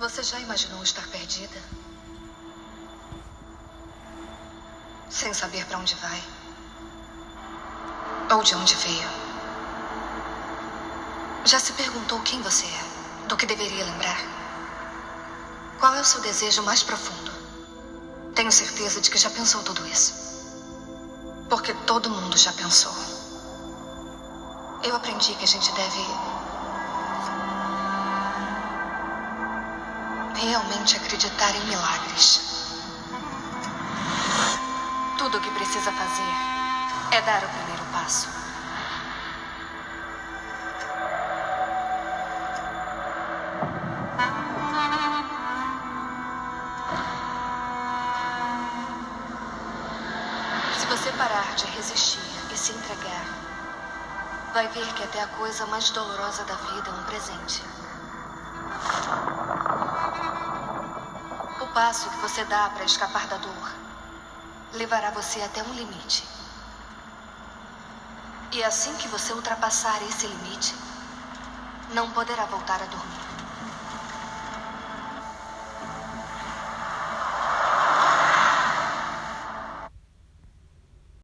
Você já imaginou estar perdida? Sem saber para onde vai? Ou de onde veio? Já se perguntou quem você é? Do que deveria lembrar? Qual é o seu desejo mais profundo? Tenho certeza de que já pensou tudo isso. Porque todo mundo já pensou. Eu aprendi que a gente deve realmente acreditar em milagres. Tudo o que precisa fazer é dar o primeiro passo. Se você parar de resistir e se entregar, vai ver que até a coisa mais dolorosa da vida é um presente. Passo que você dá para escapar da dor levará você até um limite. E assim que você ultrapassar esse limite, não poderá voltar a dormir.